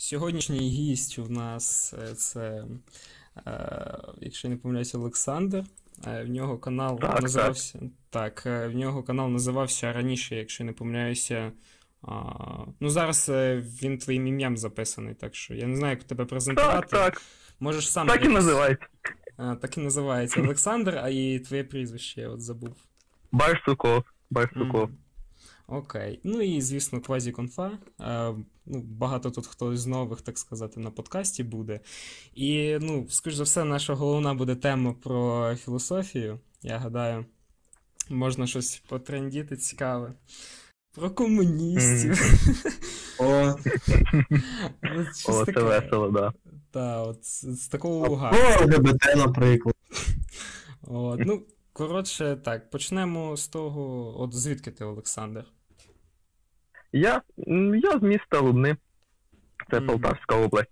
Сьогоднішній гість у нас е, це, е, якщо я не помиляюсь, Олександр. Е, В нього канал Так, називався. Так, е, в нього канал називався раніше, якщо я не помиляюся. А, ну, зараз він твоїм ім'ям записаний, так що я не знаю, як тебе презентувати. Так, так, Можеш сам так і називається. А, так і називається Олександр, а і твоє прізвище я от забув. Барсуков. Барсуков. Мгм. Окей. Ну і, звісно, квазіконфа. Е, ну, багато тут хто з нових, так сказати, на подкасті буде. І, ну, скоріш за все, наша головна буде тема про філософію. Я гадаю, можна щось потрендіти цікаве. Про комуністів. О, О, це весело, да. Та, от з, такого луга. ЛГБТ, наприклад. От, ну, коротше, так, почнемо з того, от звідки ти, Олександр? Я, я з міста Лубни. Це Мгм. Полтавська область.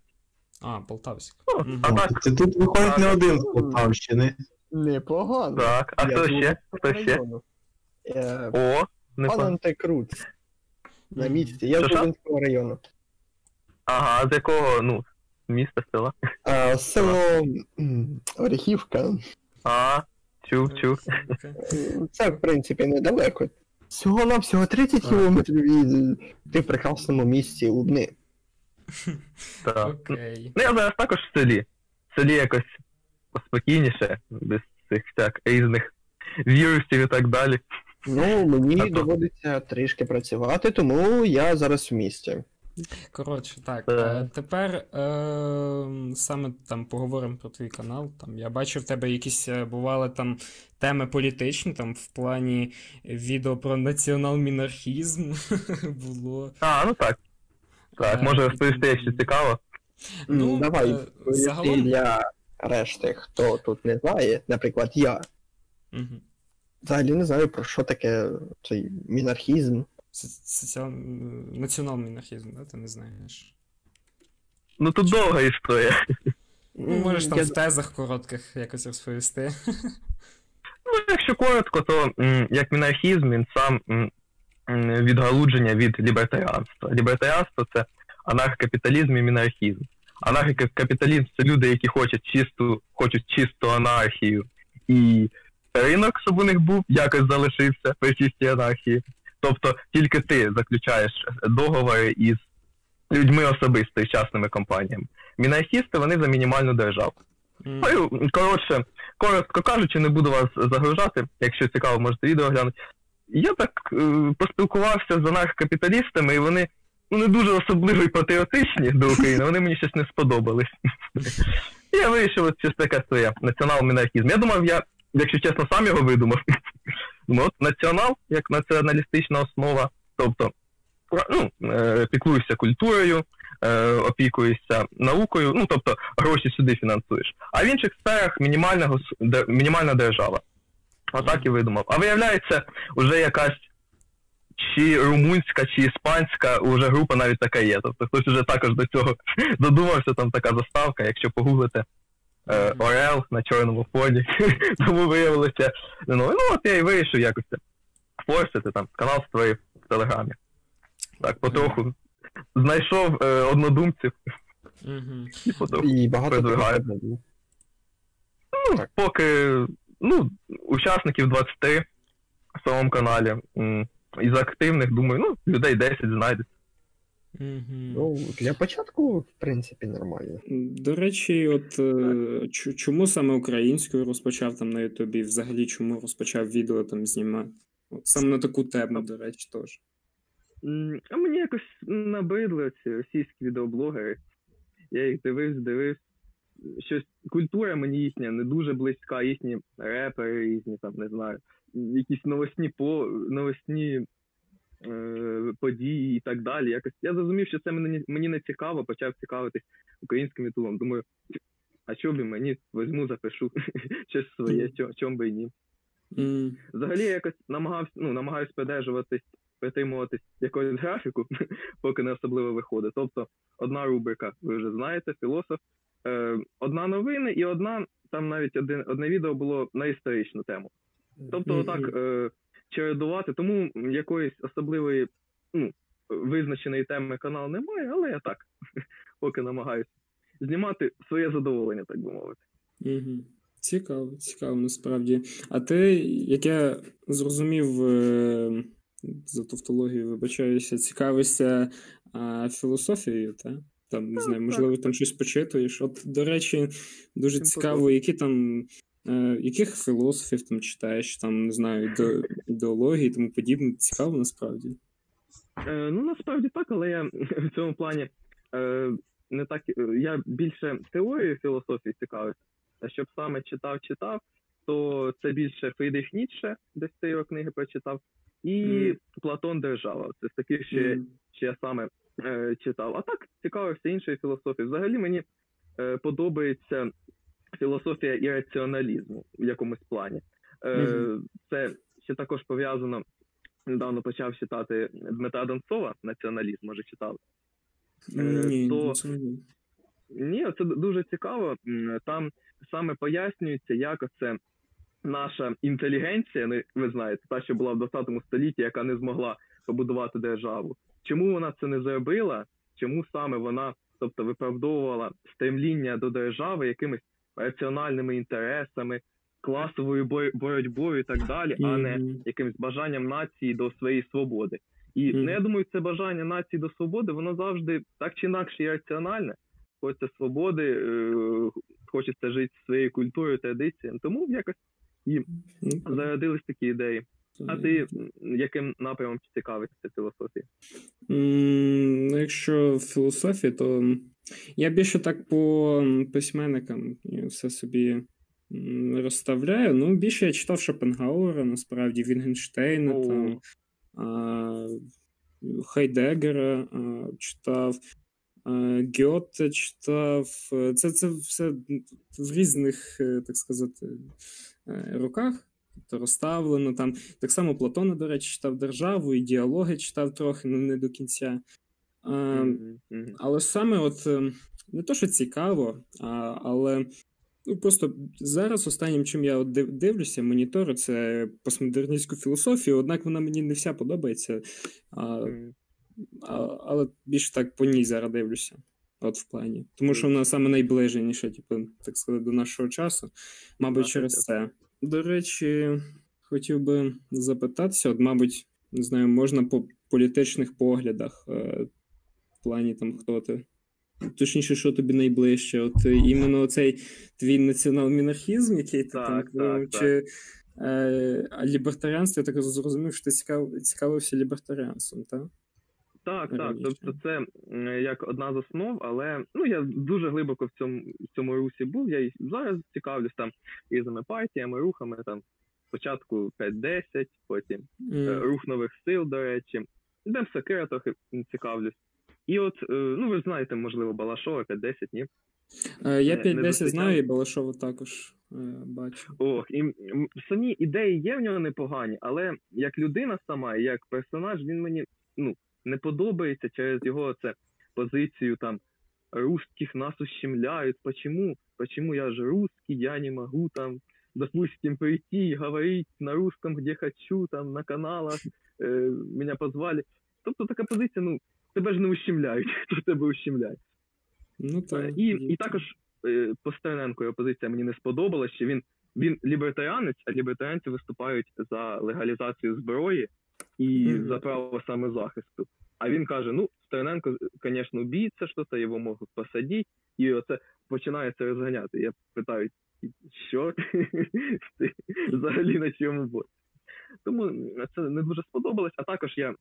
А, Полтавськ. Ну, Мгм. а так, Це тут виходить не один з Полтавщини. Непогано. так. А хто ще? Хто ще? Е, О, не Пан. Антикрут. На місці. Я з? Дубинського району. Ага, з якого, ну, міста, села? А, село Оріхівка. А, чув, чув. Це, в принципі, недалеко. Всього на всього 30 кілометрів від ти в прекрасному місці Лубни. Так. Окей. Ну, я зараз також в селі. В селі якось поспокійніше, без цих всяк різних вірусів і так далі. Ну, мені А то- доводиться трішки працювати, тому я зараз в місті. Коротше, так. Так. е, Тепер е, саме там поговоримо про твій канал. Там я бачив в тебе якісь е, бували там теми політичні, там в плані відео про націонал-мінархізм було. А, ну так. Так, Е, може розповісти, якщо цікаво. Ну, Давай, е, загалом- для решти, хто тут не знає, наприклад, я. Мгм. Взагалі не знаю, про що таке цей мінархізм. Соці- соціал... Націонал-мінархізм, да? Ти не знаєш. Ну тут довга історія. Ну, можеш там Я- в тезах коротких якось розповісти. Ну, якщо коротко, то як мінархізм, він сам відгалудження від лібертаріанства. Лібертаріанство це анархокапіталізм і мінархізм. Анархокапіталізм це люди, які хочуть чисту, хочуть чисту анархію і ринок, щоб у них був, якось залишився при чистій анархії. Тобто тільки ти заключаєш договори із людьми особисто і частними компаніями. Мінархісти вони за мінімальну державу. Ну, коротше, коротко кажучи, не буду вас загружати. Якщо цікаво, можете відео глянути. Я так е, поспілкувався з анархокапіталістами, і вони ну, не дуже особливо і патріотичні до України, вони мені щось не сподобались. Я вирішив щось таке своє націонал-мінархізм. Я думав, я, якщо чесно, сам його видумав. Думаю, от націонал як націоналістична основа, тобто ну, е, піклуєшся культурою, е, опікуєшся наукою, ну тобто гроші сюди фінансуєш. А в інших сферах мінімальна, мінімальна держава. Отак і видумав. А виявляється, вже якась чи румунська, чи іспанська вже група навіть така є. Тобто хтось вже також до цього додумався, там така заставка, якщо погуглите е, Орел на чорному фоні. Тому виявилося. Ну, ну от я і вирішив якось це форсити, там канал створив в Телеграмі. Так, потроху знайшов е, однодумців і потроху. І багато людей. Ну, поки ну, учасників 23 в самому каналі. М, Із активних, думаю, ну, людей 10 знайдеться. Ну, для початку, в принципі, нормально. До речі, от е, чому саме українською розпочав там на Ютубі? Взагалі, чому розпочав відео там знімати? От саме на таку тему, до речі, теж. А мені якось набридли ці російські відеоблогери. Я їх дивився, дивився. Щось культура мені їхня не дуже близька, їхні репери різні, там не знаю, якісь новосні по новосні події і так далі. Якось я зрозумів, що це мені, мені не цікаво, почав цікавитись українським ютубом. Думаю, а що б мені візьму, запишу щось своє, чо- чом би і ні. Взагалі я якось намагався, ну, намагаюсь придержуватись, притримуватись якогось графіку, поки не особливо виходить. Тобто, одна рубрика, ви вже знаєте, філософ, е, одна новини і одна, там навіть один, одне відео було на історичну тему. Тобто, отак е, чередувати, тому якоїсь особливої, ну, визначеної теми канал немає, але я так поки намагаюся знімати своє задоволення, так би мовити. Угу. Цікаво, цікаво, насправді. А ти, як я зрозумів, е, за тавтологію, вибачаюся, цікавишся філософією, так? Там, не знаю, можливо, там щось почитуєш. От, до речі, дуже цікаво, які там. Е, Яких філософів там читаєш, там, не знаю, ідеології і тому подібне. Цікаво насправді. Е, ну, насправді так, але я в цьому плані е, не так. е, Я більше теорією філософії цікавився. А щоб саме читав, читав, то це більше Фрідріх Ніцше, десь ці його книги прочитав, і Мгм. Платон Держава. Це з таких, що, я- що я саме е, читав. А так цікавився іншою філософією. Взагалі мені е, подобається філософія ірраціоналізму в якомусь плані. Мгм. Це ще також пов'язано. Недавно почав читати Дмитра Донцова, націоналізм, може читав. Е, Ні, то- ні. Ні, це дуже цікаво. Там саме пояснюється, як оце наша інтелігенція, ну, ви знаєте, та, що була в 20 столітті, яка не змогла побудувати державу. Чому вона це не зробила? Чому саме вона, тобто, виправдовувала стремління до держави якимись раціональними інтересами, класовою боротьбою і так далі, а не якимось бажанням нації до своєї свободи. І Мгм. ну, я думаю, це бажання нації до свободи, воно завжди так чи інакше є раціональне. Хочеться свободи, е, хочеться жити своєю культурою, традиціями. Тому якось і так. зародились такі ідеї. А ти яким напрямом цікавишся філософії? М, Ну, якщо філософія, то я більше так по письменникам все собі розставляю. Ну, більше я читав Шопенгауера, насправді, Вінгенштейна, О. там, а, Хайдегера а, читав, Гьоте читав. Це, це все в різних, е, так сказати, е, роках. Тобто розставлено там. Так само Платона, до речі, читав державу, і діалоги читав трохи, ну не до кінця. А, мгм. але саме, от е, не то, що цікаво, а, але ну, просто зараз останнім, чим я от дивлюся, моніторю, це постмодерністську філософію, однак вона мені не вся подобається. А, а, але більше так по ній зараз дивлюся. От в плані. Тому що вона саме найближеніша, типу, так сказати, до нашого часу. Мабуть, Так, через так. це. До речі, хотів би запитатися, от, мабуть, не знаю, можна по політичних поглядах, е, в плані там хто ти. Точніше, що тобі найближче? От е, іменно цей твій націонал-мінархізм, який ти там Так, придумав, так, чи е, лібертаріанство, я так зрозумів, що ти цікав, цікавився лібертаріанством, так? Так, так. Тобто це як одна з основ, але ну я дуже глибоко в цьому в цьому русі був. Я і зараз цікавлюсь там різними партіями, рухами там. Спочатку 5-10, потім е, рух нових сил, до речі. Демсекера трохи цікавлюсь. І от, е, ну ви ж знаєте, можливо, Балашова 5-10, ні? Е, Я 5-10 знаю, і Балашова також е, бачу. Ох, і самі ідеї є в нього непогані, але як людина сама, як персонаж, він мені ну, не подобається через його це позицію там русских нас ущемляют. Почему? Почему я же русский, я не могу там, допустим, прийти и говорить на русском, где хочу, там на каналах, е, мене позвали. Тобто така позиція, ну, тебе ж не ущемляють, хто тебе ущемляє. Ну Е, так. І, і також е, Постерненко його позиція мені не сподобалася, що він, він лібертаріанець, а лібертаріанці виступають за легалізацію зброї і Мгм. за право самозахисту. А він каже: ну, Стерненко, звісно, убійця, що то його можуть посадити, і оце починається розганяти. Я питаю, що ти взагалі на чому боці? Тому це не дуже сподобалось. А також я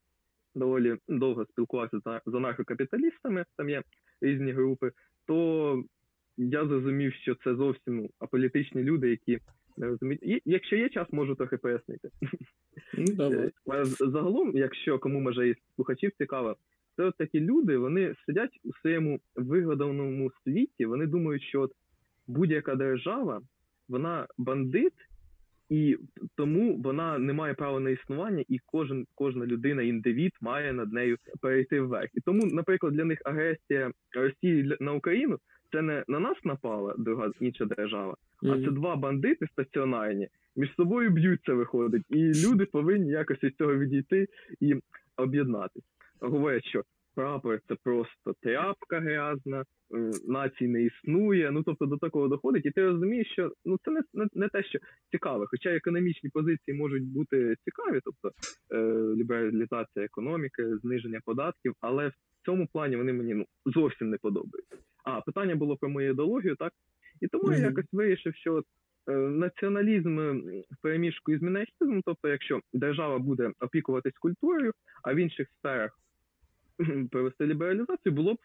доволі довго спілкувався з анархокапіталістами, там є різні групи, то я зрозумів, що це зовсім ну, аполітичні люди, які не розуміють. Якщо є час, можу трохи пояснити. Ну, давай. Е, Загалом, якщо кому може із слухачів цікаво, це от такі люди, вони сидять у своєму вигаданому світі, вони думають, що от будь-яка держава, вона бандит, і тому вона не має права на існування, і кожен, кожна людина, індивід має над нею перейти вверх. І тому, наприклад, для них агресія Росії на Україну це не на нас напала друга інша держава, а це два бандити стаціонарні, між собою б'ються, виходить, і люди повинні якось від цього відійти і об'єднатись. Говорять, що прапор це просто тряпка грязна, націй не існує. Ну тобто до такого доходить, і ти розумієш, що ну це не, не, не те, що цікаве. Хоча економічні позиції можуть бути цікаві, тобто е, лібералізація економіки, зниження податків, але в цьому плані вони мені ну зовсім не подобаються. А питання було про мою ідеологію, так і тому я якось вирішив, що от, е, націоналізм в переміжку із мінахізмом, тобто, якщо держава буде опікуватись культурою, а в інших сферах провести лібералізацію, було б,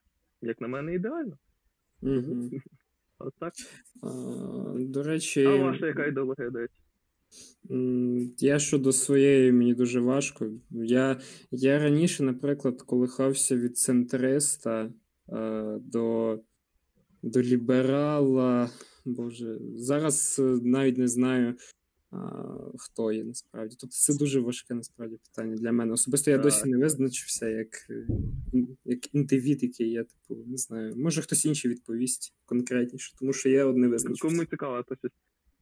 як на мене, ідеально. Угу. От так. А, до речі, А ваша яка ідеологія, до речі? Я щодо своєї мені дуже важко. Я, я раніше, наприклад, колихався від центриста е, до, до ліберала. Боже, зараз е, навіть не знаю, хто є насправді. Тобто це дуже важке насправді питання для мене. Особисто я Так. досі не визначився як, як індивід, який я, типу, не знаю. Може хтось інший відповість конкретніше, тому що я от не визначився. Кому цікаво, то щось.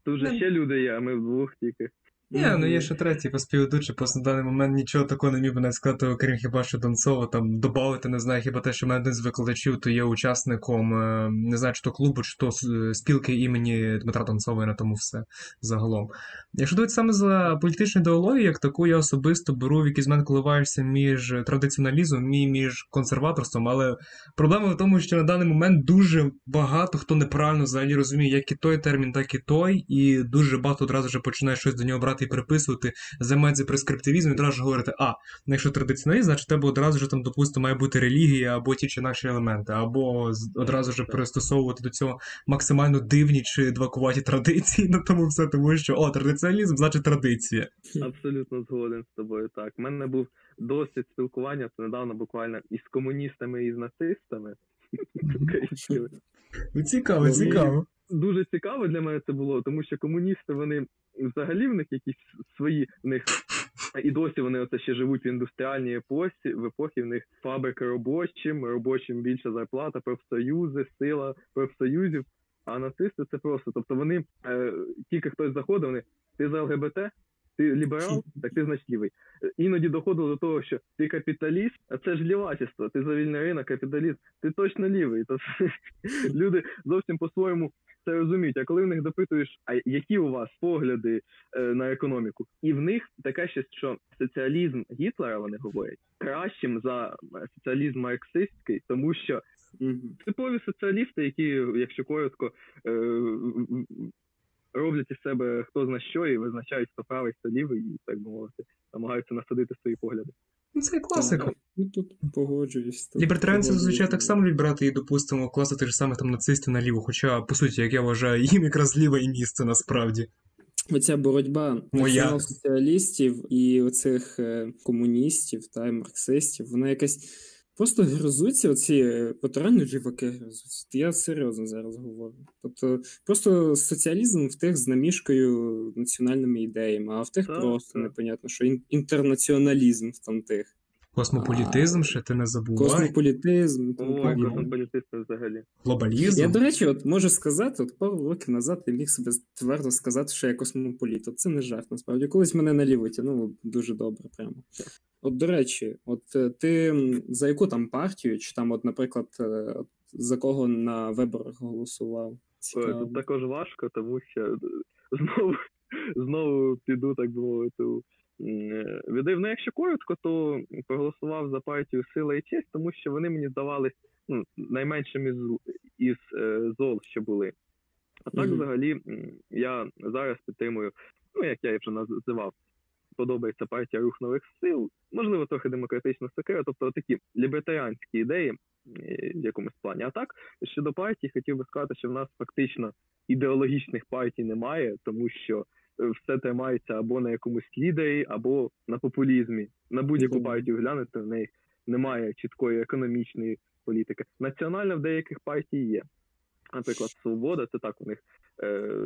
Тут же Ну, ще люди є, а ми вдвох тільки. Ні, ну є ще третій поспівведучий, просто на даний момент нічого такого не міг би навіть сказати, окрім хіба що Донцова, там додати, не знаю, хіба те, що мене один з викладачів, то є учасником, е, не знаю, чи то клубу, чи то е, спілки імені Дмитра Донцова, і на тому все загалом. Якщо дивитися саме за політичну ідеологію, як таку, я особисто беру в якийсь момент коливаєшся між традиціоналізмом і між консерваторством, але проблема в тому, що на даний момент дуже багато хто неправильно взагалі розуміє, як і той термін, так і той, і дуже багато одразу вже починає щось до нього брати і переписувати, займається прескриптивізмом, і одразу ж говорити, а, ну якщо традиціоналізм, значить тебе одразу ж там, допустимо, має бути релігія або ті чи інакші елементи, або одразу ж пристосовувати до цього максимально дивні чи двакуваті традиції, на тому все, тому що о, традиціоналізм значить традиція. Абсолютно згоден з тобою. Так, У мене був досвід спілкування це недавно буквально із комуністами і з нацистами. Ну, Цікаво, Ну, цікаво. Дуже цікаво для мене це було, тому що комуністи вони взагалі в них якісь свої в них. І досі вони оце ще живуть в індустріальній епосі, в епохі в них фабрика робочим, робочим більша зарплата, профсоюзи, сила профсоюзів. А нацисти це просто. Тобто вони е, тільки хтось заходив, вони ти за ЛГБТ, ти ліберал, так ти значить лівий. Іноді доходило до того, що ти капіталіст, а це ж лівачество, ти за вільний ринок, капіталіст, ти точно лівий. То люди зовсім по-своєму це розуміють. А коли в них допитуєш, а які у вас погляди е, на економіку, і в них таке ще, що соціалізм Гітлера вони говорять кращим за е, соціалізм марксистський, тому що типові соціалісти, які, якщо коротко, е, роблять із себе хто зна що і визначають, хто правий, хто лівий, і так би мовити, намагаються насадити свої погляди. Ну, це класика. Ну тут погоджуюсь. тут Лібертаріанці зазвичай так само люблять брати і, допустимо, класти тих самих там нацистів наліво, хоча, по суті, як я вважаю, їм якраз ліве і місце насправді. Оця боротьба націонал-соціалістів і оцих е, комуністів та й марксистів, вона якась просто гризуться, оці е, от реально ліваки гризуться. Я серйозно зараз говорю. Тобто, просто соціалізм в тих з намішкою національними ідеями, а в тих Так, просто так. непонятно, що ін- інтернаціоналізм в там тих. Космополітизм, ще ти не забувай, Космополітизм. Ой, подібне. взагалі. глобалізм. Я, до речі, от можу сказати, от пару років назад я міг себе твердо сказати, що я космополіт. От це не жарт, насправді. Колись мене наліво тянуло дуже добре, прямо. От, до речі, от е, ти за яку там партію, чи там, от, наприклад, е, за кого на виборах голосував? Цікаво. Тут також важко, тому що е, знову, знову піду, так би мовити, е, відив. Ну, якщо коротко, то проголосував за партію Сила і честь, тому що вони мені здавались ну, найменшим із, із е, зол, що були. А так, Мгм. взагалі, я зараз підтримую, ну як я вже називав, подобається партія рух нових сил, можливо, трохи демократична сокира, тобто такі лібертаріанські ідеї е, в якомусь плані. А так, щодо партії, хотів би сказати, що в нас фактично ідеологічних партій немає, тому що е, все тримається або на якомусь лідері, або на популізмі. На будь-яку партію глянути, в неї немає чіткої економічної політики. Національна в деяких партій є. Наприклад, свобода це так у них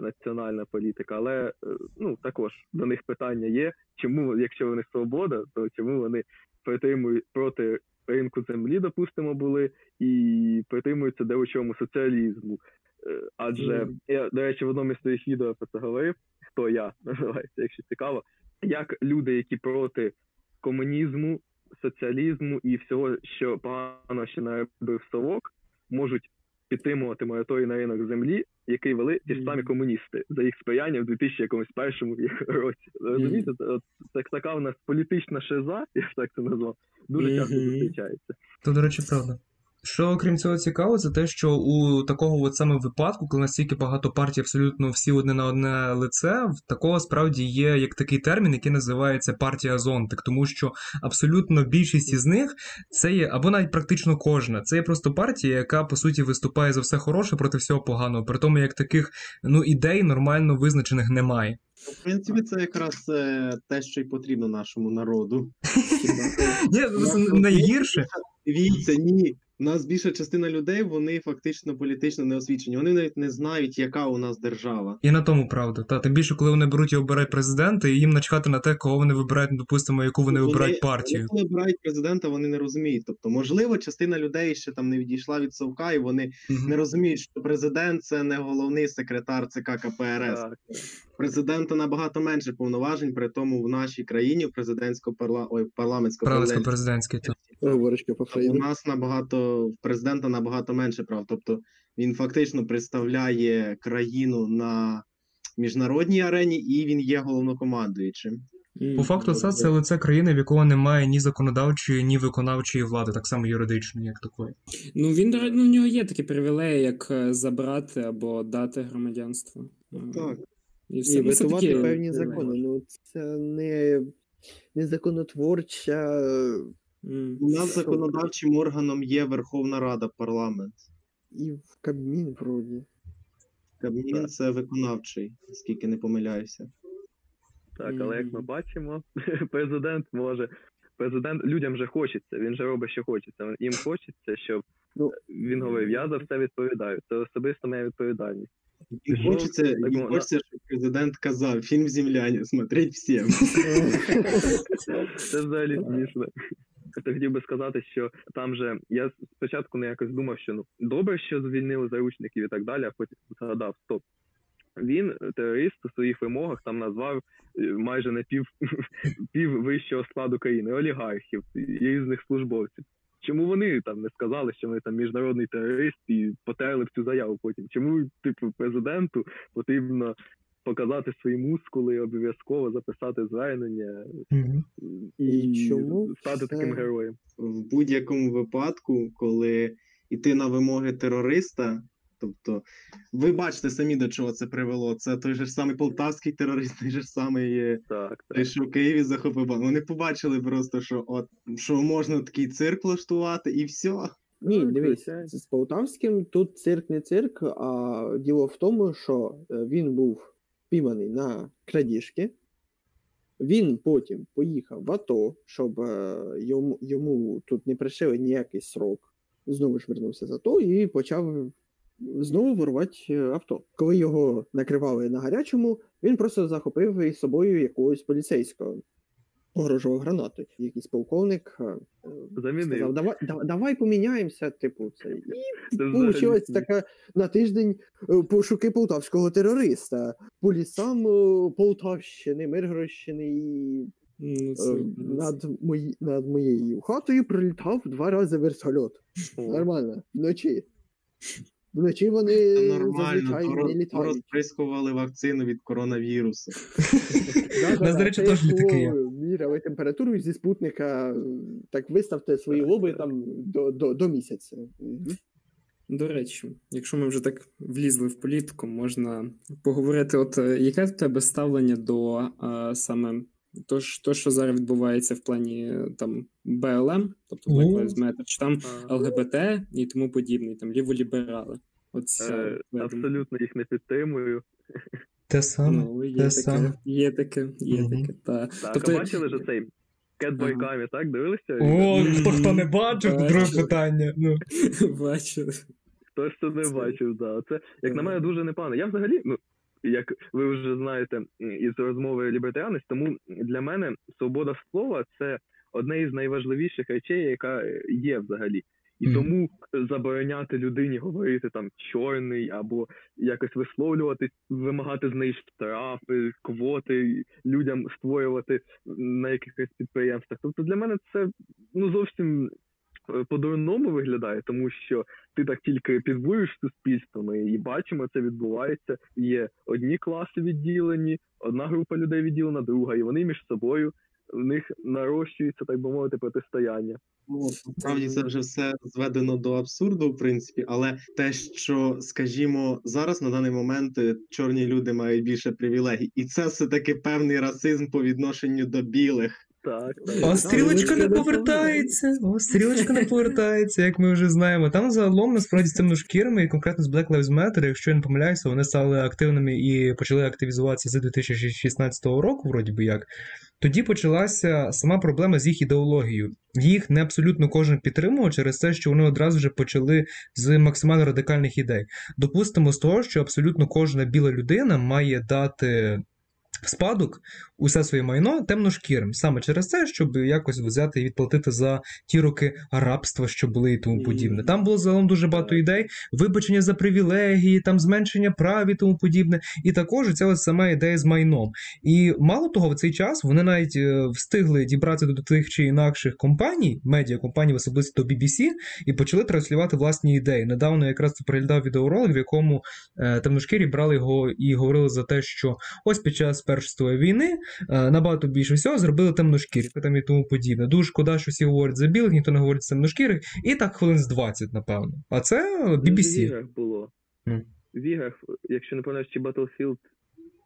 національна політика, але е, ну також до них питання є. Чому, якщо вони свобода, то чому вони притримують проти ринку землі, допустимо, були і притримуються деручому соціалізму? Е, Адже я, до речі, в одному із своїх відео про це говорив, хто я називається, якщо цікаво, як люди, які проти комунізму, соціалізму і всього, що погано ще наробив совок, можуть підтримувати мораторій на ринок землі, який вели ті ж самі комуністи за їх сприяння в 2001 році. Розумієте, От так така в нас політична шиза, я так це назвав, дуже часто зустрічається. То, до речі, правда. Що окрім цього цікаво, це те, що у такого от саме випадку, коли настільки багато партій, абсолютно всі одне на одне лице, в такого справді є як такий термін, який називається партія зонтик, тому що абсолютно більшість із них це є, або навіть практично кожна, це є просто партія, яка по суті виступає за все хороше проти всього поганого. При тому, як таких ну ідей нормально визначених немає. В принципі, це якраз е, те, що й потрібно нашому народу. Ні, ну, це найгірше. Дивіться, ні. У нас більша частина людей, вони фактично політично не освічені. Вони навіть не знають, яка у нас держава. І на тому правда. Та тим більше, коли вони беруть і обирають президента, і їм начхати на те, кого вони вибирають, ну, допустимо, яку вони вибирають партію. Вони, коли обирають президента, вони не розуміють. Тобто, можливо, частина людей ще там не відійшла від совка, і вони Мгм. не розуміють, що президент це не головний секретар ЦК КПРС. Так. Президента набагато менше повноважень, при тому в нашій країні в президентсько парла... ой, парламентсько. Говорочка по у нас набагато в президента набагато менше прав. Тобто він фактично представляє країну на міжнародній арені, і він є головнокомандуючим. По факту, це, це лице країни, в якого немає ні законодавчої, ні виконавчої влади, так само юридичної, як такої. Ну він до ну, в нього є такі привілеї, як е, забрати або дати громадянство. Е, Так. І все, Ні, ну, витувати такі певні привілеї. закони. Ну це не, не законотворча. У нас законодавчим органом є Верховна Рада, парламент. І в Кабмін вроді. Кабмін Так. це виконавчий, наскільки не помиляюся. Так, але як ми бачимо, президент може. Президент людям же хочеться, він же робить, що хочеться. Їм хочеться, щоб Ну, він говорив, я за все відповідаю. Це особисто моя відповідальність. І Ну, хочеться, так і можна. хочеться, щоб президент казав фільм «Земляне» смотреть всім. Це взагалі смішно. Я хотів би сказати, що там же я спочатку не якось думав, що ну добре, що звільнили заручників і так далі, а потім згадав, стоп. Він терорист у своїх вимогах там назвав е, майже не пів, пів вищого складу країни, олігархів і різних службовців. Чому вони там не сказали, що вони там міжнародний терорист і потерли в цю заяву потім? Чому, типу, президенту потрібно показати свої мускули, обов'язково записати звернення Мгм. і, І чому стати таким героєм. в будь-якому випадку, коли йти на вимоги терориста, тобто ви бачите самі до чого це привело. Це той же ж самий полтавський терорист, той же ж самий е, Так, той, що в Києві захопив. банк. Вони побачили просто, що от що можна такий цирк влаштувати, і все. Ні, дивись, з Полтавським тут цирк не цирк, а діло в тому, що е, він був пійманий на крадіжки. Він потім поїхав в АТО, щоб е, йому, йому тут не пришили ніякий срок. Знову ж вернувся з АТО і почав знову ворувати е, авто. Коли його накривали на гарячому, він просто захопив із собою якогось поліцейського. Погрожував гранатою. Якийсь полковник е, е, Замінив. сказав, давай, давай, давай поміняємося, типу, це. І взагалі така на тиждень е, пошуки полтавського терориста по лісам Полтавщини, Миргородщини і Ну, це, над, мої, над моєю хатою прилітав два рази вертольот. Нормально, вночі. Вночі вони нормально, зазвичай не літають. розприскували вакцину від коронавірусу. Нас, до речі, теж літаки було, температуру зі спутника, так виставте свої лоби там до, до, до місяця. До речі, якщо ми вже так влізли в політику, можна поговорити, от е, яке в тебе ставлення до е, саме то, то, що зараз відбувається в плані е, там БЛМ, тобто Black. Lives Matter, чи там ЛГБТ і тому подібне, там ліволіберали. От е, Абсолютно їх не підтримую. Те саме. ну, є те таке, саме. є таке, є Мгм. таке. Та. Так, Тобто- бачили ж цей Кетбой Ага. Камі, так? Дивилися? О, хто хто не бачив, то друге питання. Ну. Бачу. Хтось це не Це- бачив, да. Це, як на мене, дуже непогано. Я взагалі, ну, як ви вже знаєте із розмови лібертаріанець, тому для мене свобода слова це одне із найважливіших речей, яка є взагалі. І Мгм. тому забороняти людині говорити там чорний або якось висловлюватись, вимагати з неї штрафи, квоти людям створювати на якихось підприємствах. Тобто для мене це ну зовсім е, по-дурному виглядає, тому що ти так тільки підбурюєш суспільство. Ми і бачимо, це відбувається. Є одні класи відділені, одна група людей відділена, друга, і вони між собою в них нарощується, так би мовити, протистояння. Ну, Насправді це вже все зведено до абсурду, в принципі, але те, що, скажімо, зараз на даний момент е, чорні люди мають більше привілегій, і це все-таки певний расизм по відношенню до білих. Так, А стрілочка не повертається. О, стрілочка не повертається, як ми вже знаємо. Там загалом насправді з темношкірими і конкретно з Black Lives Matter, якщо я не помиляюся, вони стали активними і почали активізуватися з 2016 року, вроді би як. Тоді почалася сама проблема з їх ідеологією. Їх не абсолютно кожен підтримував через те, що вони одразу вже почали з максимально радикальних ідей. Допустимо з того, що абсолютно кожна біла людина має дати в спадок усе своє майно темношкірим, саме через це, щоб якось взяти і відплатити за ті роки рабства, що були і тому подібне. Там було загалом дуже багато ідей, вибачення за привілегії, там зменшення прав і тому подібне. І також ця ось сама ідея з майном. І мало того, в цей час вони навіть е, встигли дібратися до тих чи інакших компаній, медіакомпаній, особисто до BBC, і почали транслювати власні ідеї. Недавно якраз переглядав відеоролик, в якому е, темношкірі брали його і говорили за те, що ось під час Першої світової війни е, набагато більше всього зробили темношкірі там і тому подібне. Дуже шкода, що всі говорять за білих, ніхто не говорить за темношкірих, і так хвилин з 20, напевно. А це Ну, В BBC. було. Ну. В іграх, якщо не пам'ятаєш, чи Battlefield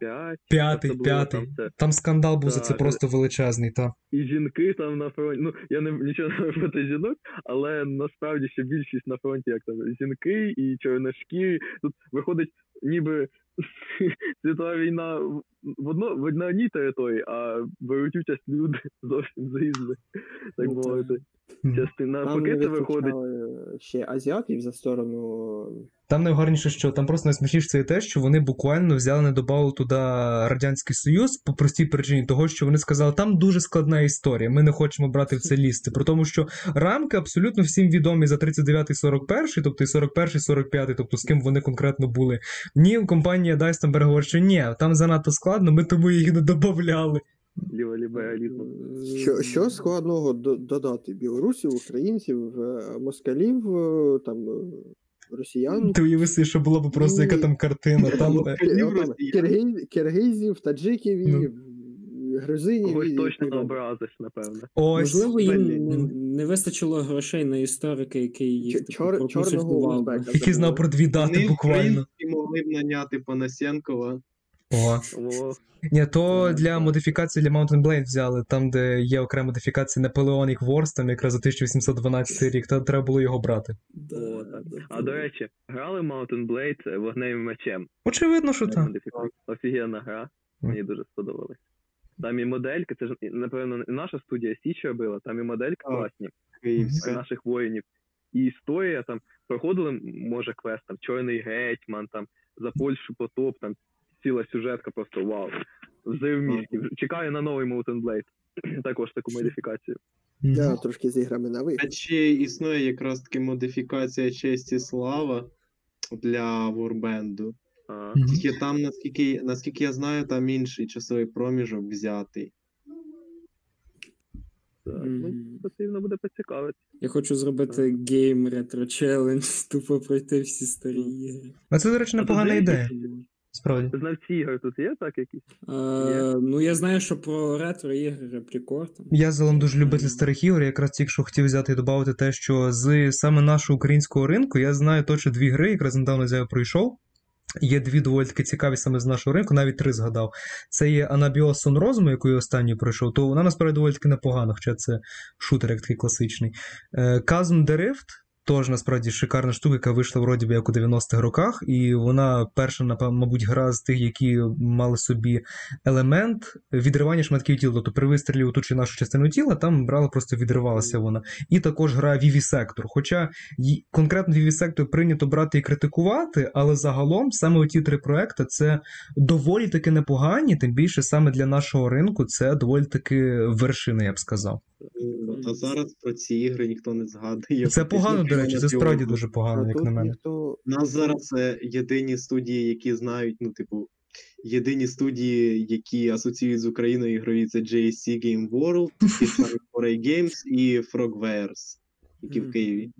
5, П'ятий, п'ятий. там це. Там скандал був за це просто величезний, та. і жінки там на фронті. Ну я не нічого не проти жінок, але насправді ще більшість на фронті, як там жінки і чорношкірі. Тут виходить, ніби світова війна в одно в одній території, а беруть участь люди зовсім з різних, так Ну, мовити. частина. Навпаки, це виходить. ще азіатів за сторону. Там найгарніше, що там просто найсмішніше це те, що вони буквально взяли не добавили туди Радянський Союз по простій причині того, що вони сказали, там дуже складна історія. Ми не хочемо брати в це лізти. Про тому, що рамки абсолютно всім відомі за 39 41 тобто і 41 45 тобто з ким вони конкретно були. Ні, компанія Дайстенберг говорить, що ні, там занадто складно, ми тому їх не додавали. Що, що складного додати? Білорусів, українців, е, москалів, е, там, е, росіян. Ти уяви собі, що була б просто яка там картина. Там е, Е, Киргизів, таджиків і Ну. грузинів. Когось точно образиш, напевно. ось. Можливо, їм не, вистачило грошей на історика, який їх типу, чорного. Який знав про дві дати буквально. Вони могли б наняти Панасенкова. О, Ні, то для модифікації для Mountain Blade взяли, там, де є окрема модифікація Napoleonic Wars, там якраз за 1812 рік, то треба було його брати. о, так. А до речі, грали Mountain Blade вогневим мечем. Очевидно, що так. Модифікація. Офігенна гра. Мені дуже сподобалась. Там і модельки, це ж напевно наша студія Січ робила, там і модельки класні Київська. наших воїнів. І історія там проходили, може, квест там Чорний гетьман, там за Польщу потоп, там ціла сюжетка, просто вау. Взрив мізків. Чекаю на новий Mountain Blade. Також таку модифікацію. Я трошки з іграми на вихід. А чи існує якраз таки модифікація честі слава для Ворбенду? Тільки там, наскільки, наскільки я знаю, там інший часовий проміжок взятий. так. Ну, потрібно буде поцікавити. Я хочу зробити гейм ретро челендж, тупо пройти всі старі ігри. А це, до речі, непогана ідея. Справді. Знавці ігор тут є так якісь? Е, ну, я знаю, що про ретро ігри реплікор там. Я загалом дуже любитель старих ігор, якраз тільки що хотів взяти і додати те, що з саме нашого українського ринку я знаю точно дві гри, якраз недавно я пройшов. Є дві доволі таки цікаві саме з нашого ринку, навіть три згадав. Це є Anabio Сон Розуму, яку я останню пройшов, то вона насправді доволі таки непогана, хоча це шутер як такий класичний. Е, Chasm Теж насправді шикарна штука, яка вийшла вроді би як у 90-х роках, і вона перша, мабуть, гра з тих, які мали собі елемент відривання шматків тіла. Тобто при вистрілі у ту чи нашу частину тіла там брала, просто відривалася вона. І також гра Vivisector. Хоча конкретно Vivisector прийнято брати і критикувати, але загалом саме ті три проекти це доволі таки непогані, тим більше саме для нашого ринку це доволі таки вершина, я б сказав. А зараз про ці ігри ніхто не згадує. Це погано, до речі, це справді дуже погано, як на мене. ніхто У нас зараз е, єдині студії, які знають, ну, типу, єдині студії, які асоціюють з Україною ігрові, це JSC Game World, 4A Games і Frogwares, які в Києві.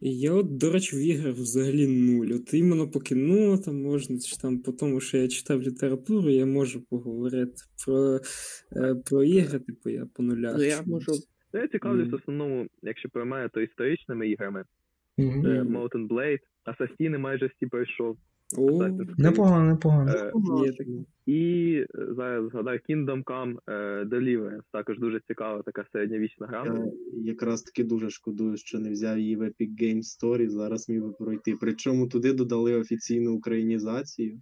Я от, до речі, в іграх взагалі нуль. От іменно по кіно там можна, чи там по тому, що я читав літературу, я можу поговорити про, е, про ігри, типу, я по нулях. Ну, я можу Ну, я цікавлюсь в основному, якщо про мене, то історичними іграми. Мгм. Mountain Blade, Assassini майже всі пройшов. Непогано, непогано. Е. І е, зараз згадаю Kingdom Come е, Deliverance, також дуже цікава така середньовічна гра. Я якраз таки дуже шкодую, що не взяв її в Epic Games Store, зараз міг би пройти. Причому туди додали офіційну українізацію.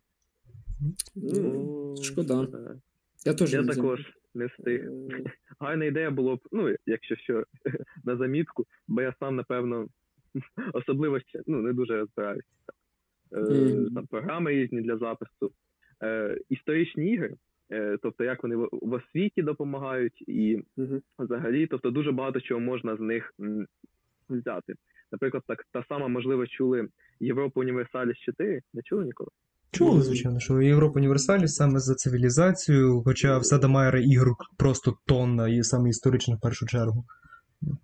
Ну, шкода. е, Я теж Я не взяв. також не встиг. Гарна ідея було б, ну, якщо що, на замітку, бо я сам, напевно, особливо ще ну, не дуже розбираюся. Е, Там програми різні для запису. Е, історичні ігри, е, тобто як вони в, в освіті допомагають, і взагалі, тобто дуже багато чого можна з них взяти. Наприклад, так та сама, можливо, чули Європа Універсаліс 4, не чули ніколи? Чули, звичайно, що Європа Універсаліс саме за цивілізацію, хоча в Садамайра ігор просто тонна, і саме історична в першу чергу.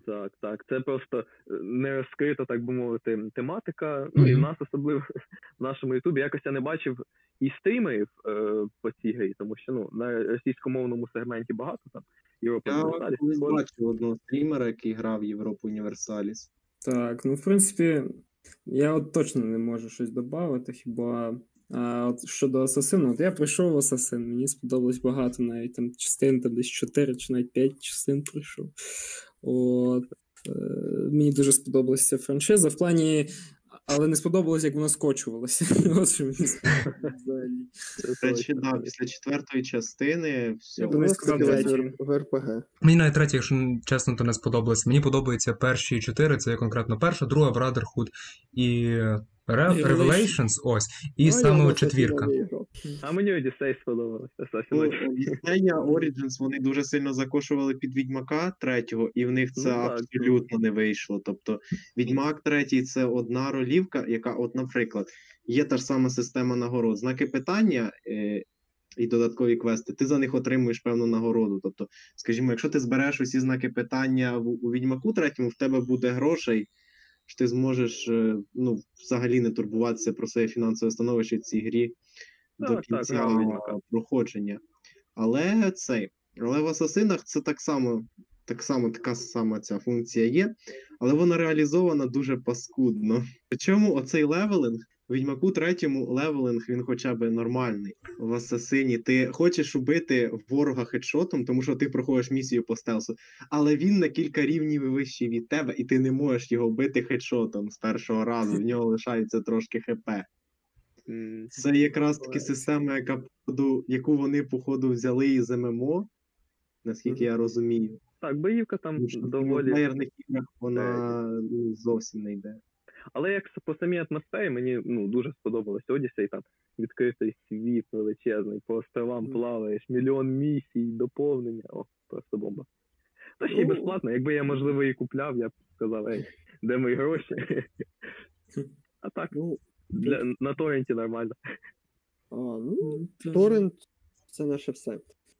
Так, так. Це просто е, не розкрита, так би мовити, тематика. Ну і в нас особливо в нашому Ютубі якось я не бачив і стрімерів е, по цій грі, тому що ну на російськомовному сегменті багато там Європа Я Універсаліс. колись також. бачив одного стрімера, який грав Європу Універсаліс. Так, ну в принципі, я от точно не можу щось додати, хіба. А от щодо Асасину, от я пройшов Асасин, мені сподобалось багато, навіть там частин, там десь 4 чи навіть 5 частин пройшов. От, е, мені дуже сподобалася ця франшиза в плані. Але не сподобалось, як вона скочувалася. От що мені да, після четвертої частини третій. в РПГ. Мені навіть третє, якщо чесно, то не сподобалося. Мені подобаються перші чотири, це конкретно перша, друга Brotherhood і Revelations. Revelations, ось, і Ну, саме я четвірка. А мені Одіссей сподобалося. Ну, Creed. Відсея Origins вони дуже сильно закошували під Відьмака третього, і в них це Ну, так, абсолютно не вийшло. Тобто Відьмак третій це одна ролівка, яка, от, наприклад, є та ж сама система нагород. Знаки питання е, і додаткові квести, ти за них отримуєш певну нагороду. Тобто, скажімо, якщо ти збереш усі знаки питання в, у Відьмаку третьому, в тебе буде грошей. Що Ти зможеш е, ну, взагалі не турбуватися про своє фінансове становище в цій грі до Так, до кінця так, проходження. Але цей, але в асасинах це так само, так само така сама ця функція є, але вона реалізована дуже паскудно. Причому оцей leveling, в Відьмаку третьому leveling він хоча б нормальний. В асасині ти хочеш убити ворога headshot 'ом, тому що ти проходиш місію по stealth 'у, але він на кілька рівнів вищий від тебе, і ти не можеш його бити headshot 'ом з першого разу. В нього лишається трошки хп. Це якраз таки система, яка яку вони, походу, взяли із ММО, наскільки я розумію. Так, боївка там що в доволі. іграх вона ну, зовсім не йде. Але як по самій атмосфері мені ну, дуже сподобалось Одіссей, там відкритий світ величезний, по островам плаваєш, мільйон місій, доповнення. О, просто бомба. Та ще й Ну, безплатно, якби я, можливо, її купляв, я б сказав, ей, де мої гроші? А так, Ну, для, на торренті нормально. а, ну, торрент це наше все.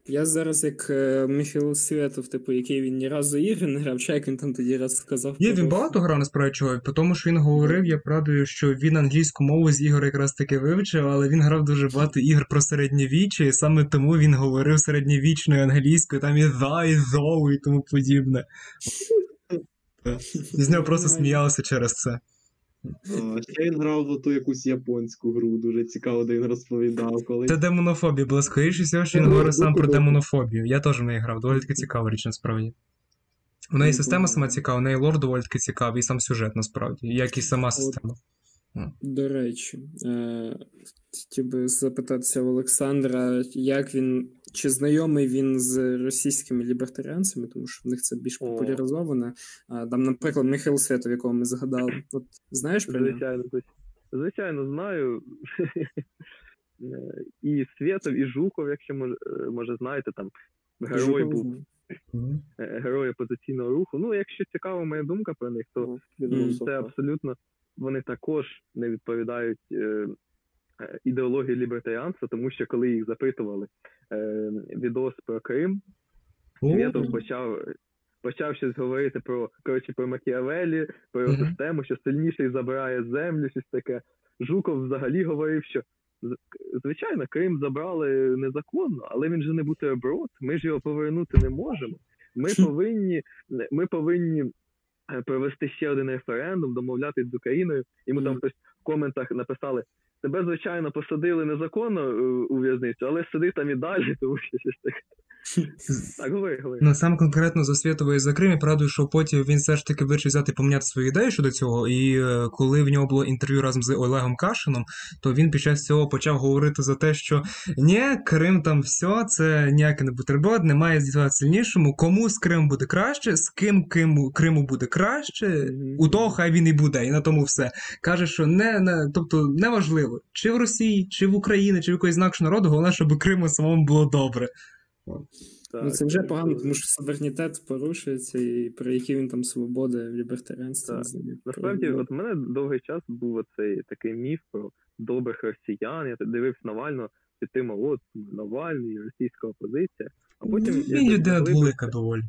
Я зараз як е, Михайло Святов, типу, який він ні разу ігри не грав, чи як він там тоді раз сказав. Є, він багато грав насправді по тому що він говорив, я правдою, що він англійську мову з ігор якраз таки вивчив, але він грав дуже багато ігор про середньовіччя, і саме тому він говорив середньовічною англійською, там і «thy», і «thou» і тому подібне. З нього просто сміялися через це. А, ще він грав в ту якусь японську гру, дуже цікаво, де він розповідав коли. Це демонофобія була скоріше всього, що він Ну, говорив сам про демонофобію. Я теж в неї грав, доволі таки цікава річ насправді. У неї система сама цікава, у неї лор доволі таки цікавий, і сам сюжет насправді, як і сама система. До речі, е, хотів би запитатися в Олександра, як він. Чи знайомий він з російськими лібертаріанцями, тому що в них це більш популяризовано. Там, наприклад, Михайло Святов, якого ми згадали. От знаєш про? Звичайно, звичайно. звичайно, знаю. Е, І Свєтов, і Жуков, якщо може, е, знаєте, там герой Жукова був. е, герої опозиційного руху. Ну, якщо цікава моя думка про них, то філософа. це абсолютно вони також не відповідають е, е, ідеології лібертаріанства, тому що коли їх запитували е, відос про Крим, Свєтов почав. Почав щось говорити про коротше про Макіавелі, про його систему, що сильніший забирає землю, щось таке. Жуков взагалі говорив, що звичайно, Крим забрали незаконно, але він же не бутерброд, ми ж його повернути не можемо. Ми повинні, ми повинні провести ще один референдум, домовлятись з Україною. Йому там хтось в коментах написали: тебе, звичайно, посадили незаконно е, у в'язницю, але сиди там і далі, тому що щось таке. Так, говори. Ну, саме конкретно за Світової за Крим, я правда, що потім він все ж таки вирішив взяти поміняти свої ідеї щодо цього. І е, коли в нього було інтерв'ю разом з Олегом Кашином, то він під час цього почав говорити за те, що ні, Крим там все, це ніякий не бутерброд, немає здійснювати сильнішому. Кому з Криму буде краще, з ким Криму, Криму буде краще, у того хай він і буде, і на тому все. Каже, що не, не тобто неважливо, чи в Росії, чи в Україні, чи в якоїсь інакшого народу, головне, щоб Криму самому було добре. Так, Ну, це вже погано, тому що суверенітет порушується, і про які він там свободи, лібертаріанство. Насправді, про- от в мене довгий час був оцей такий міф про добрих росіян. Я дивився Навального, підтримав от Навальний, російська опозиція. А потім він людина заглибився- доволі.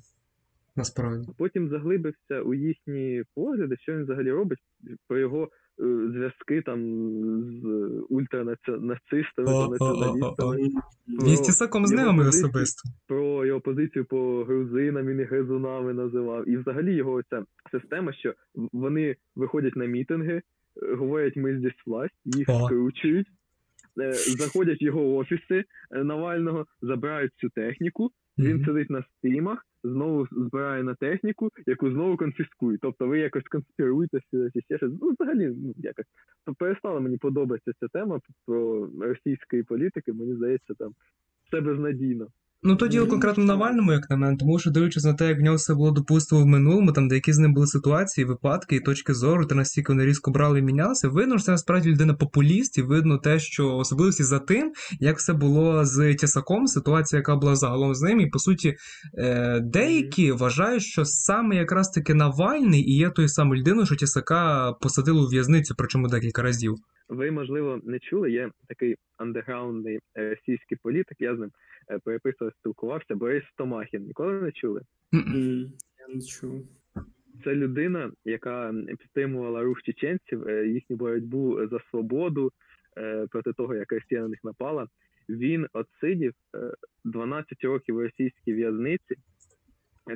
Насправді. а потім заглибився у їхні погляди, що він взагалі робить, про його е, зв'язки там з ультранацистами та націоналістами, Він з Тісаком знайомий особисто. про його позицію по грузинам і гризунами називав. І взагалі його ця система, що вони виходять на мітинги, говорять, ми здесь власть, їх скручують, е, заходять в його офіси е, Навального, забирають цю техніку, він сидить на стрімах, знову збирає на техніку, яку знову конфіскують. Тобто ви якось конспіруєте чи ще щось. Ну, взагалі, ну якось. То перестала мені подобатися ця тема про російської політики. Мені здається, там все безнадійно. Ну то діло Ну, конкретно. Навальному, як на мене, тому що дивлячись на те, як в нього все було допустимо в минулому, там деякі з ним були ситуації, випадки і точки зору, та настільки вони різко брали і мінялися, видно, що це насправді людина популіст, і видно те, що особливості за тим, як все було з Тісаком, ситуація, яка була загалом з ним, і по суті, е, деякі вважають, що саме якраз таки Навальний і є тою самою людиною, що Тісака посадили у в'язницю, причому декілька разів. Ви, можливо, не чули, є такий андеграундний російський політик, я з ним е, переписував, спілкувався, Борис Томахін. Ніколи не чули? Я не чув. Це людина, яка підтримувала рух чеченців, е, їхню боротьбу за свободу е, проти того, як Росія на них напала. Він отсидів е, 12 років у російській в'язниці.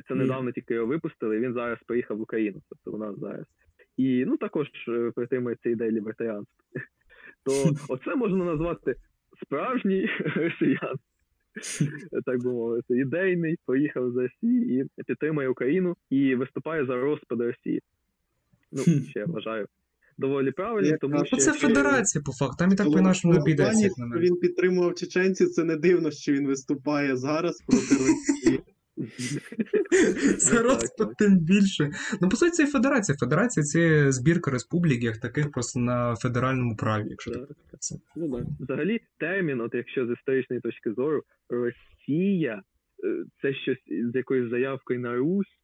Це недавно тільки його випустили. Він зараз поїхав в Україну, тобто у нас зараз. І ну також е, притримується ідея лібертаріанства. То оце можна назвати справжній росіян, так би мовити, ідейний, поїхав з Росії і підтримує Україну і виступає за розпад Росії. Ну, ще я вважаю. Доволі правильно, тому що Ну, це якщо- федерація, по факту, там і так по-нашому не обійдеться. Він підтримував чеченців, це не дивно, що він виступає зараз проти Росії. Ну, так. тим більше. Ну, по суті, це федерація. Федерація це збірка республік, як таких, просто на федеральному праві, якщо так подивитися. Ну так. взагалі термін, от якщо з історичної точки зору, Росія е, це щось з якоюсь заявкою на Русь.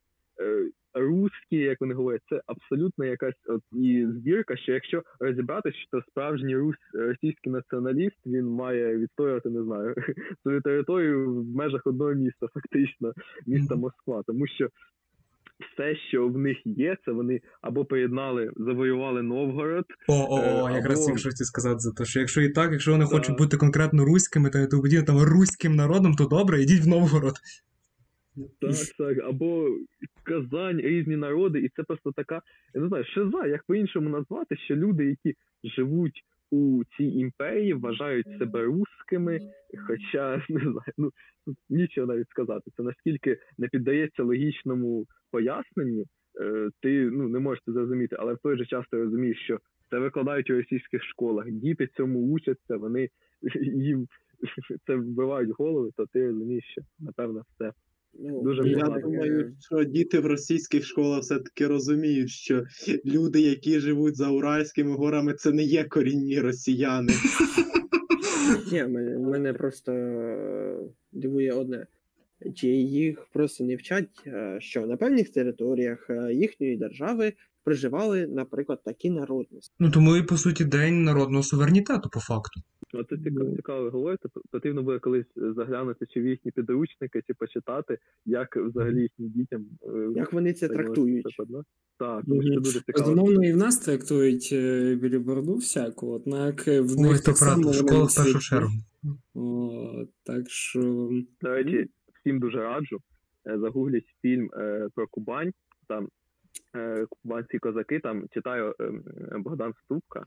Русські, як вони говорять, це абсолютно якась от і збірка, що якщо розібратися, що справжній рус, російський націоналіст він має відстоювати, не знаю, свою територію в межах одного міста, фактично, міста Москва, тому що все, що в них є, це вони або поєднали, завоювали Новгород, О, о, о, Е, якраз або- тільки хотів сказати за те, що якщо і так, якщо вони Да. хочуть бути конкретно руськими, та то подібне, там руським народом, то добре, йдіть в Новгород. Так, так, або Казань, різні народи, і це просто така, я не знаю, шиза, як по-іншому назвати, що люди, які живуть у цій імперії, вважають себе русскими, хоча не знаю, ну нічого навіть сказати. Це наскільки не піддається логічному поясненню, е, ти ну не можеш це зрозуміти, але в той же час ти розумієш, що це викладають у російських школах, діти цьому учаться, вони їм це вбивають голови, то ти розумієш, що напевно все. Ну, Дуже Я багато. думаю, що діти в російських школах все-таки розуміють, що люди, які живуть за Уральськими горами, це не є корінні росіяни. Ні, мене, мене просто е, дивує одне. чи їх просто не вчать, е, що на певних територіях е, їхньої держави проживали, наприклад, такі народності. Ну тому і по суті день народного суверенітету, по факту. Ну, це цікаво, цікаво говорити. Потрібно буде колись заглянути чи в їхні підручники, чи почитати, як взагалі їхнім дітям е, Як вони це трактують? Так, тому що це дуже цікаво. Безумовно, і в нас трактують е, біліборду всяку, однак е, в Ой, них то так само правда, в школах першу чергу. О, так що До речі, всім дуже раджу. Е, Загугліть фільм е, про Кубань. Там е, кубанські козаки, там читаю е, Богдан Ступка.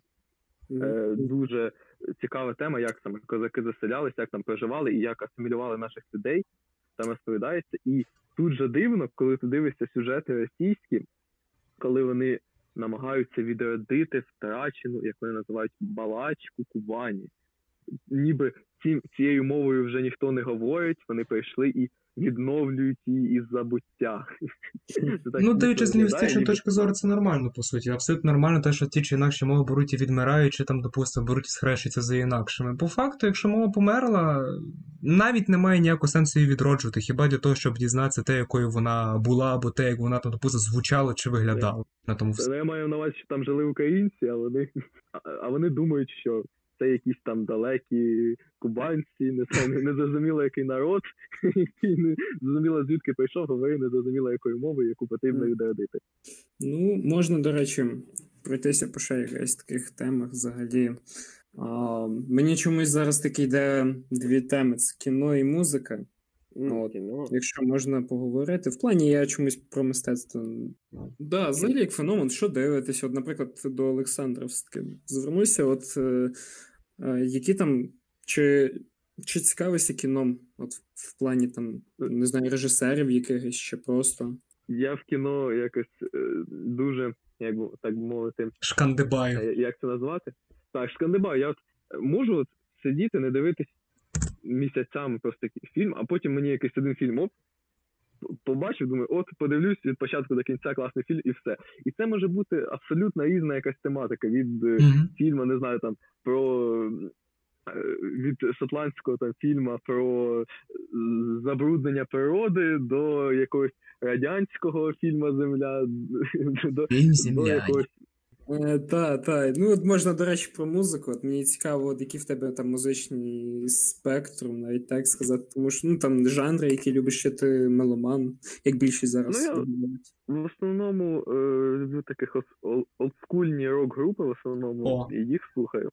Е, дуже цікава тема, як саме козаки заселялися, як там проживали і як асимілювали наших людей. Там розповідається. І тут же дивно, коли ти дивишся сюжети російські, коли вони намагаються відродити втрачену, як вони називають, балачку Кубані. Ніби цією мовою вже ніхто не говорить, вони прийшли і відновлюють її із забуття. Ну, дивлячись з виглядає, точки зору, це нормально, по суті. Абсолютно нормально те, що ті чи інакші мови беруть і відмирають, чи там, допустимо, беруть і схрещуються за інакшими. По факту, якщо мова померла, навіть немає ніякого сенсу її відроджувати, хіба для того, щоб дізнатися те, якою вона була, або те, як вона там, допустимо, звучала чи виглядала. На тому все. Я маю на увазі, що там жили українці, а вони, а вони думають, що це якісь там далекі кубанці, не знаю, не, не зрозуміло який народ, який не зрозуміло звідки прийшов, говорив не зрозуміло якою мовою, яку потрібно відродити. Ну, можна, до речі, пройтися по ще якихось таких темах взагалі. А, мені чомусь зараз таки йде дві теми: це кіно і музика. Ну, от, якщо можна поговорити. В плані я чомусь про мистецтво. Да, взагалі як феномен, що дивитися? От, наприклад, до Олександра все-таки звернуся, от е, е, які там, чи, чи цікавишся кіном? От в плані там, не знаю, режисерів якихось ще просто. Я в кіно якось е, дуже, як би так би мовити, Шкандибаю. Е, як це назвати? Так, шкандибаю. Я от е, можу от сидіти, не дивитись місяцями просто фільм, а потім мені якийсь один фільм оп, побачив, думаю, от подивлюсь від початку до кінця класний фільм і все. І це може бути абсолютно різна якась тематика від Мгм. фільму, не знаю, там про. Від шотландського там фільму про е, забруднення природи до якогось радянського фільму Земля до, Фільм до якогось Е, та, та. Ну, от можна, до речі, про музику. От мені цікаво, от який в тебе там музичний спектрум, навіть так сказати. Тому що ну там жанри, які любиш ще ти меломан, як більшість зараз. Ну, я- В основному е, люблю таких олдскульні рок-групи, в основному О. і їх слухаю.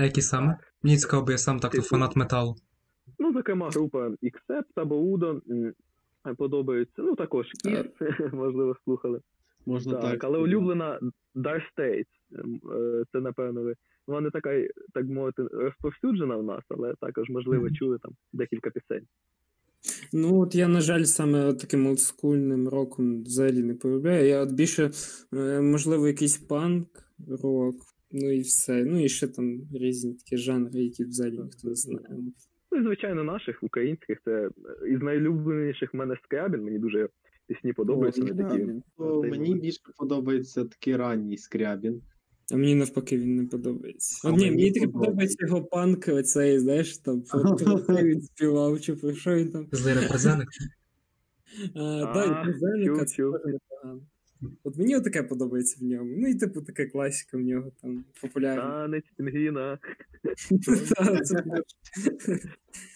А які саме? Мені цікаво, бо я сам так то Типу- фанат металу. Ну, зокрема, група Accept або Udo м, подобається. Ну, також Kiss, можливо, слухали. Можна Так, так. але улюблена Straits. Ем, е, Це, напевно, ви. Вона не така, так мовити, розповсюджена в нас, але також, можливо, Мгм. чули там декілька пісень. Ну, от я, на жаль, саме таким олдскульним роком взагалі не полюбляю. Я от більше, е, можливо, якийсь панк, рок, ну і все. Ну і ще там різні такі жанри, які взагалі ніхто не знає. Ну і звичайно, наших українських це е, із найулюбленіших в мене скрябін. Мені дуже пісні подобаються. О, такі. Цей мені більше подобається такий ранній скрябін. А мені навпаки він не подобається. А От, ні, мені мені таки подобається. його панк, оцей, знаєш, там він співав, чи про що він там. Злий репрезентик. А, А, да, і Призеника, чув, це непогано. От мені отаке подобається в ньому. Ну і типу така класика в нього там популярна. Танець пінгвіна.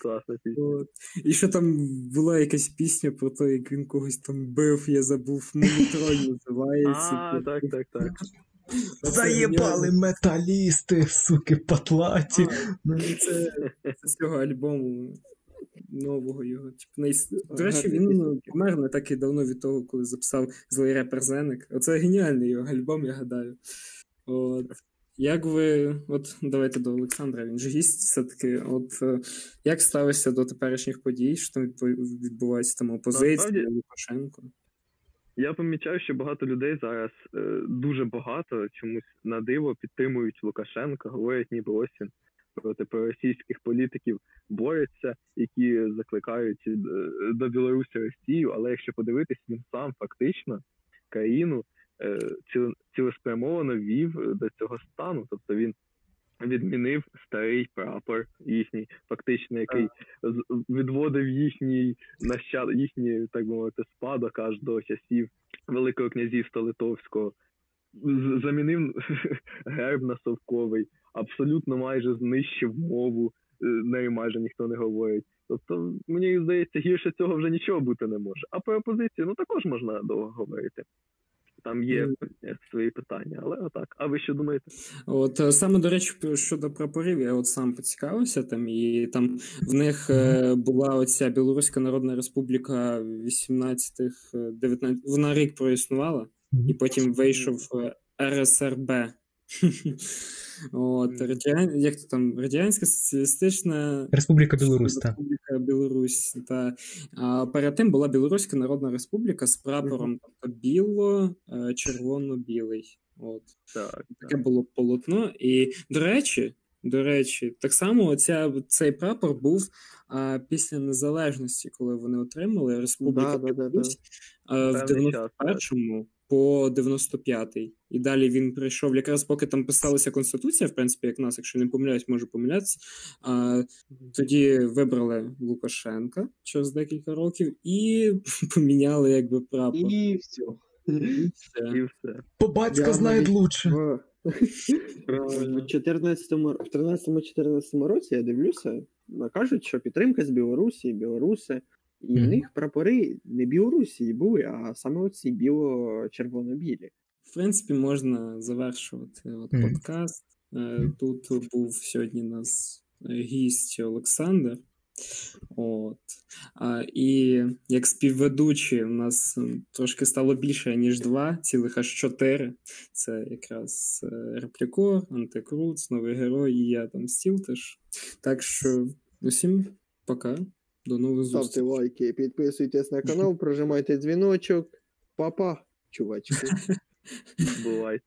Класна пісня. І що там була якась пісня про те, як він когось там бив, я забув, Мумітроль називається. А, так, так, так. Заєбали металісти, суки, патлаті. Це, це з цього альбому нового його. Nice... До речі, він ну, помер не так і давно від того, коли записав злий репер Зенек. Оце геніальний його альбом, я гадаю. От. Як ви, от давайте до Олександра, він же гість все-таки. От е, як ставишся до теперішніх подій, що там відбувається там опозиція, Лукашенко? Я помічаю, що багато людей зараз е, дуже багато чомусь на диво підтримують Лукашенка, говорять, ніби ось він проти проросійських політиків бореться, які закликають е, до Білорусі Росію. Але якщо подивитись, він сам фактично країну е, цілеспрямовано вів до цього стану. Тобто він відмінив старий прапор їхній, фактично, який відводив їхній нащад, їхній, так би мовити, спадок аж до часів Великого князівства Литовського. Замінив герб на совковий, абсолютно майже знищив мову, е, нею майже ніхто не говорить. Тобто, мені здається, гірше цього вже нічого бути не може. А про опозицію, ну також можна довго говорити. Там є е, свої питання, але отак. А ви що думаєте? От е, саме до речі, щодо прапорів, я от сам поцікавився там, і там в них е, була оця Білоруська Народна Республіка 18-х, е, 19 вона рік проіснувала, і потім вийшов е, РСРБ. От, радіан... як то там, Радянська Соціалістична Республіка Білорусь, так. Республіка Білорусь. Та. А перед тим була Білоруська Народна Республіка з прапором тобто біло, е. От. Так, Таке було полотно. І, до речі, до речі, так само оця, цей прапор був а, після незалежності, коли вони отримали Республіка Да, да, да, да. А, в 91-му по 95-й. І далі він прийшов, якраз поки там писалася Конституція, в принципі, як нас, якщо не помиляюсь, можу помилятися. А, тоді вибрали Лукашенка через декілька років і поміняли якби прапор. І все. І все. і все. Бо батько Я знає лучше. В, Правильно. в 14-му, 13-14 році я дивлюся, кажуть, що підтримка з Білорусі, білоруси, і в них прапори не Білорусі були, а саме оці біло-червоно-білі. В принципі, можна завершувати от подкаст. Е, Тут був сьогодні у нас е, гість Олександр. От. А, і як співведучі, у нас трошки стало більше, ніж два, цілих аж чотири. Це якраз е, Реплікор, Антикруц, Новий Герой і я там стіл теж. Так що усім пока. До нових Ставте лайки, підписуйтесь на канал, прожимайте дзвіночок. Па-па, чувачки. Бувайте.